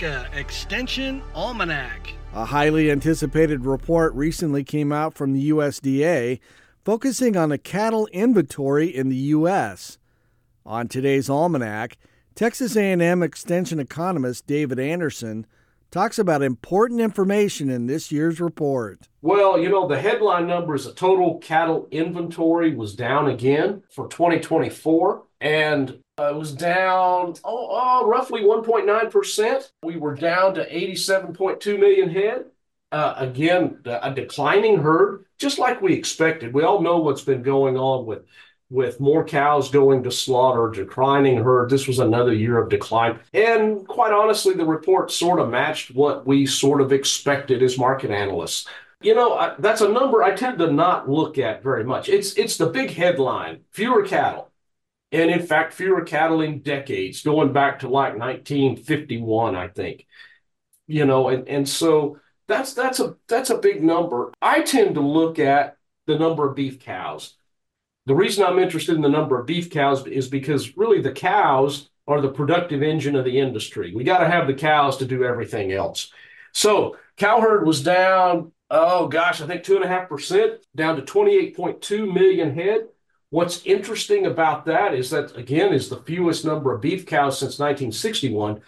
Nebraska Extension Almanac. A highly anticipated report recently came out from the USDA focusing on the cattle inventory in the U.S. On today's almanac, Texas A&M Extension economist David Anderson talks about important information in this year's report. Well, you know, the headline number is a total cattle inventory was down again for 2024. And uh, it was down oh, oh roughly 1.9%. We were down to 87.2 million head. Uh, again, a declining herd, just like we expected. We all know what's been going on with with more cows going to slaughter, declining herd. This was another year of decline. And quite honestly, the report sort of matched what we sort of expected as market analysts. You know, I, that's a number I tend to not look at very much. It's it's the big headline: fewer cattle, and in fact, fewer cattle in decades, going back to like 1951, I think. You know, and and so that's that's a that's a big number. I tend to look at the number of beef cows the reason I'm interested in the number of beef cows is because really the cows are the productive engine of the industry. We got to have the cows to do everything else. So cow herd was down, oh gosh, I think two and a half percent, down to 28.2 million head. What's interesting about that is that again is the fewest number of beef cows since 1961.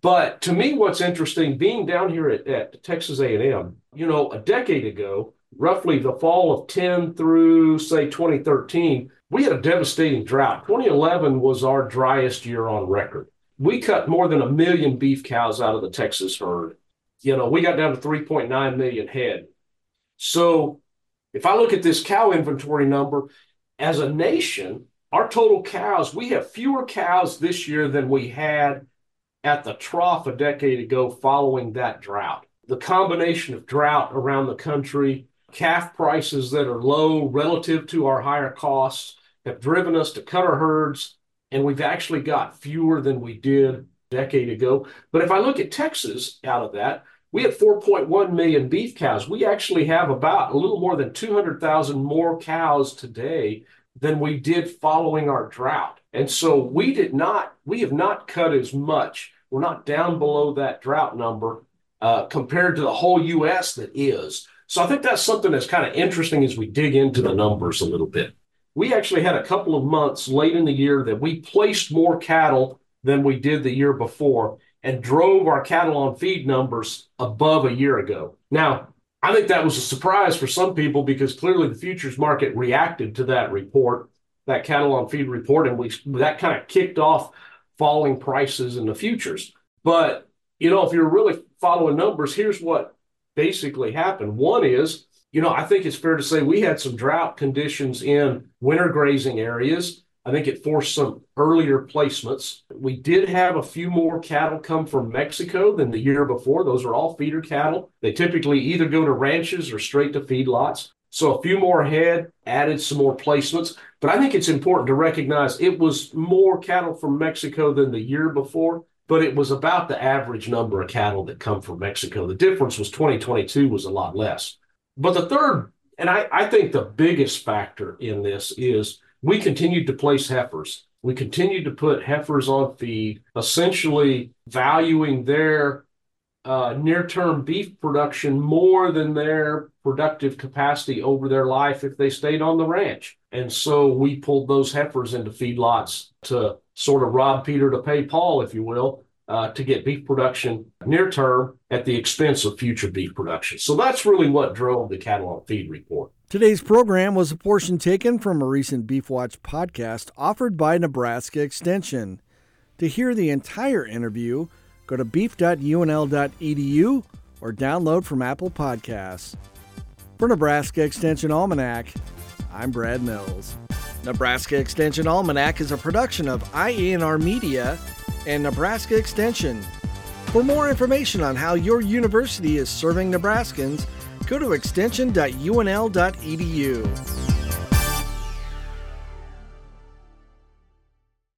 But to me, what's interesting, being down here at, at Texas A&M, you know, a decade ago, roughly the fall of 10 through say 2013, we had a devastating drought. 2011 was our driest year on record. We cut more than a million beef cows out of the Texas herd. You know, we got down to 3.9 million head. So if I look at this cow inventory number, as a nation, our total cows, we have fewer cows this year than we had at the trough a decade ago following that drought. The combination of drought around the country, calf prices that are low relative to our higher costs have driven us to cut our herds, and we've actually got fewer than we did a decade ago. But if I look at Texas out of that, we have 4.1 million beef cows. We actually have about a little more than 200,000 more cows today than we did following our drought. And so we did not, we have not cut as much. We're not down below that drought number uh, compared to the whole U.S. that is. So I think that's something that's kind of interesting as we dig into the numbers a little bit. We actually had a couple of months late in the year that we placed more cattle than we did the year before and drove our cattle on feed numbers above a year ago. Now, I think that was a surprise for some people because clearly the futures market reacted to that report, that cattle on feed report, and we that kind of kicked off falling prices in the futures. But you know, if you're really following numbers, here's what basically happened. One is, you know, I think it's fair to say we had some drought conditions in winter grazing areas. I think it forced some earlier placements. We did have a few more cattle come from Mexico than the year before. Those are all feeder cattle. They typically either go to ranches or straight to feedlots. So a few more head added some more placements. But I think it's important to recognize it was more cattle from Mexico than the year before but it was about the average number of cattle that come from Mexico. The difference was 2022 was a lot less. But the third, and I, I think the biggest factor in this is we continued to place heifers. We continued to put heifers on feed, essentially valuing their uh, near term beef production more than their productive capacity over their life if they stayed on the ranch. And so we pulled those heifers into feedlots to sort of rob Peter to pay Paul, if you will, uh, to get beef production near term at the expense of future beef production. So that's really what drove the cattle on feed report. Today's program was a portion taken from a recent Beef Watch podcast offered by Nebraska Extension. To hear the entire interview, go to beef.unl.edu or download from Apple Podcasts. For Nebraska Extension Almanac, I'm Brad Mills. Nebraska Extension Almanac is a production of IANR Media and Nebraska Extension. For more information on how your university is serving Nebraskans, go to extension.unl.edu.